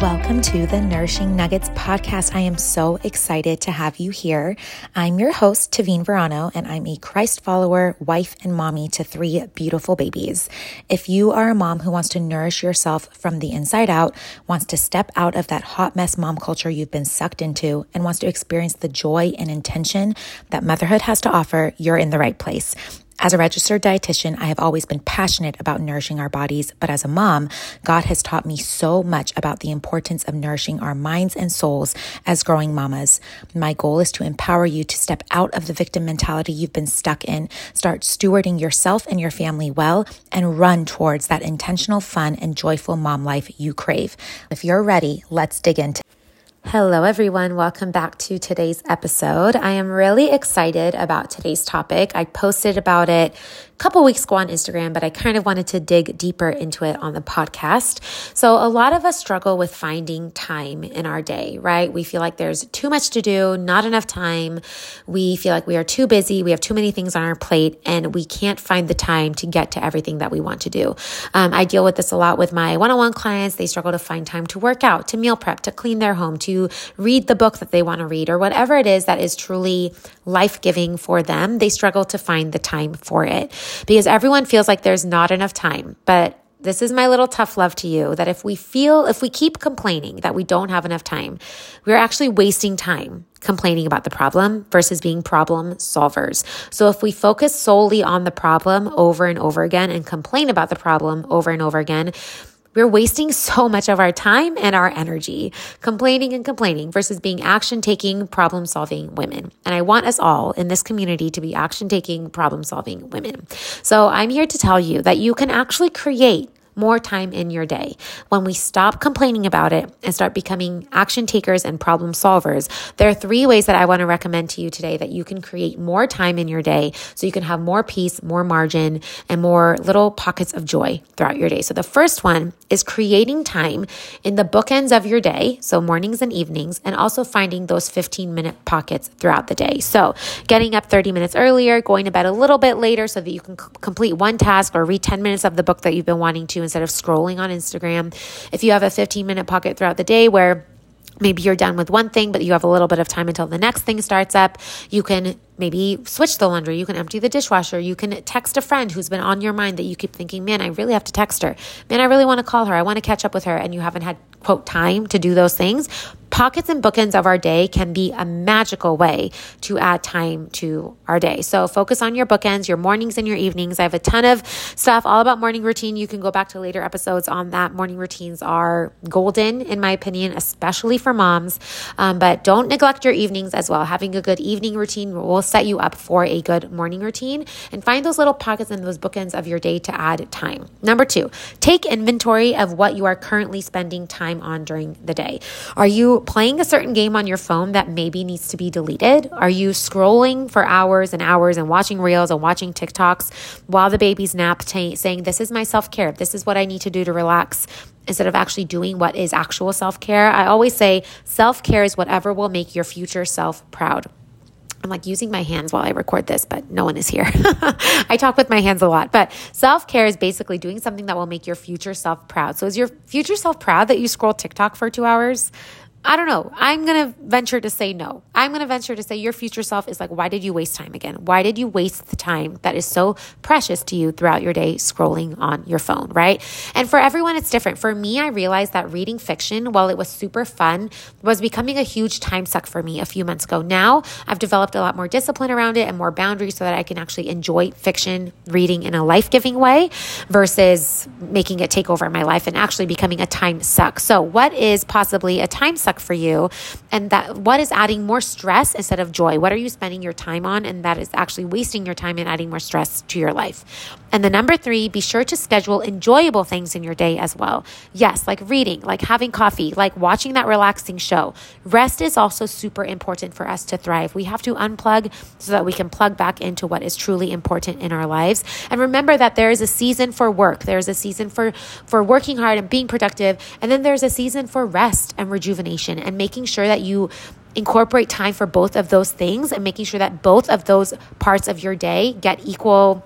Welcome to the Nourishing Nuggets podcast. I am so excited to have you here. I'm your host, Tavine Verano, and I'm a Christ follower, wife, and mommy to three beautiful babies. If you are a mom who wants to nourish yourself from the inside out, wants to step out of that hot mess mom culture you've been sucked into, and wants to experience the joy and intention that motherhood has to offer, you're in the right place. As a registered dietitian, I have always been passionate about nourishing our bodies, but as a mom, God has taught me so much about the importance of nourishing our minds and souls as growing mamas. My goal is to empower you to step out of the victim mentality you've been stuck in, start stewarding yourself and your family well, and run towards that intentional, fun, and joyful mom life you crave. If you're ready, let's dig into Hello, everyone. Welcome back to today's episode. I am really excited about today's topic. I posted about it couple weeks ago on Instagram, but I kind of wanted to dig deeper into it on the podcast. So a lot of us struggle with finding time in our day, right? We feel like there's too much to do, not enough time. We feel like we are too busy. We have too many things on our plate and we can't find the time to get to everything that we want to do. Um, I deal with this a lot with my one-on-one clients. They struggle to find time to work out, to meal prep, to clean their home, to read the book that they want to read or whatever it is that is truly life-giving for them. They struggle to find the time for it because everyone feels like there's not enough time. But this is my little tough love to you that if we feel, if we keep complaining that we don't have enough time, we're actually wasting time complaining about the problem versus being problem solvers. So if we focus solely on the problem over and over again and complain about the problem over and over again, we're wasting so much of our time and our energy complaining and complaining versus being action taking, problem solving women. And I want us all in this community to be action taking, problem solving women. So I'm here to tell you that you can actually create more time in your day. When we stop complaining about it and start becoming action takers and problem solvers, there are three ways that I want to recommend to you today that you can create more time in your day so you can have more peace, more margin, and more little pockets of joy throughout your day. So the first one is creating time in the bookends of your day, so mornings and evenings, and also finding those 15 minute pockets throughout the day. So getting up 30 minutes earlier, going to bed a little bit later so that you can c- complete one task or read 10 minutes of the book that you've been wanting to instead of scrolling on Instagram. If you have a 15 minute pocket throughout the day where maybe you're done with one thing, but you have a little bit of time until the next thing starts up, you can maybe switch the laundry. You can empty the dishwasher. You can text a friend who's been on your mind that you keep thinking, man, I really have to text her. Man, I really want to call her. I want to catch up with her. And you haven't had, quote, time to do those things. Pockets and bookends of our day can be a magical way to add time to our day. So focus on your bookends, your mornings and your evenings. I have a ton of stuff all about morning routine. You can go back to later episodes on that. Morning routines are golden, in my opinion, especially for moms. Um, but don't neglect your evenings as well. Having a good evening routine will set you up for a good morning routine and find those little pockets and those bookends of your day to add time. Number two, take inventory of what you are currently spending time on during the day. Are you playing a certain game on your phone that maybe needs to be deleted? Are you scrolling for hours and hours and watching reels and watching TikToks while the baby's nap, t- saying, This is my self care. This is what I need to do to relax instead of actually doing what is actual self care. I always say self care is whatever will make your future self proud. I'm like using my hands while I record this, but no one is here. I talk with my hands a lot, but self care is basically doing something that will make your future self proud. So, is your future self proud that you scroll TikTok for two hours? I don't know. I'm going to venture to say no. I'm going to venture to say your future self is like, why did you waste time again? Why did you waste the time that is so precious to you throughout your day scrolling on your phone, right? And for everyone, it's different. For me, I realized that reading fiction, while it was super fun, was becoming a huge time suck for me a few months ago. Now I've developed a lot more discipline around it and more boundaries so that I can actually enjoy fiction reading in a life giving way versus making it take over my life and actually becoming a time suck. So, what is possibly a time suck? for you and that what is adding more stress instead of joy? What are you spending your time on and that is actually wasting your time and adding more stress to your life? And the number three be sure to schedule enjoyable things in your day as well. Yes like reading like having coffee like watching that relaxing show. Rest is also super important for us to thrive. We have to unplug so that we can plug back into what is truly important in our lives. And remember that there is a season for work. There's a season for for working hard and being productive. And then there's a season for rest and rejuvenation and making sure that you incorporate time for both of those things and making sure that both of those parts of your day get equal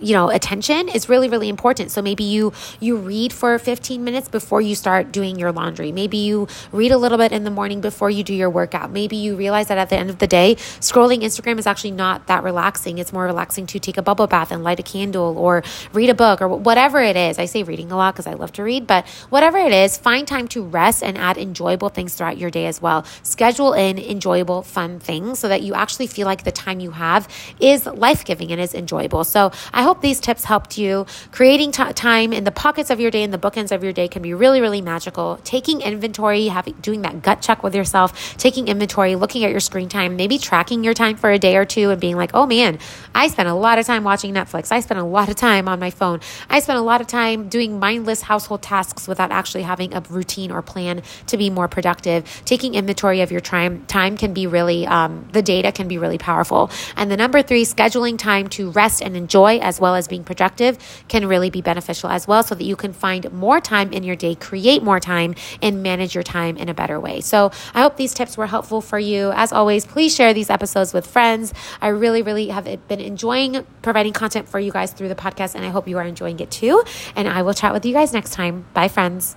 you know attention is really really important. So maybe you you read for 15 minutes before you start doing your laundry. Maybe you read a little bit in the morning before you do your workout. Maybe you realize that at the end of the day scrolling instagram is actually not that relaxing. It's more relaxing to take a bubble bath and light a candle or read a book or whatever it is. I say reading a lot because i love to read but whatever it is find time to rest and add enjoyable things throughout your day as well. Schedule in enjoyable fun things so that you actually feel like the time you have is life-giving and is enjoyable. So i hope these tips helped you. Creating t- time in the pockets of your day and the bookends of your day can be really, really magical. Taking inventory, having doing that gut check with yourself, taking inventory, looking at your screen time, maybe tracking your time for a day or two and being like, oh man, I spent a lot of time watching Netflix. I spent a lot of time on my phone. I spent a lot of time doing mindless household tasks without actually having a routine or plan to be more productive. Taking inventory of your time time can be really um, the data can be really powerful. And the number three, scheduling time to rest and enjoy as well as being productive can really be beneficial as well so that you can find more time in your day, create more time, and manage your time in a better way. So I hope these tips were helpful for you. As always, please share these episodes with friends. I really, really have been enjoying providing content for you guys through the podcast, and I hope you are enjoying it too. And I will chat with you guys next time. Bye, friends.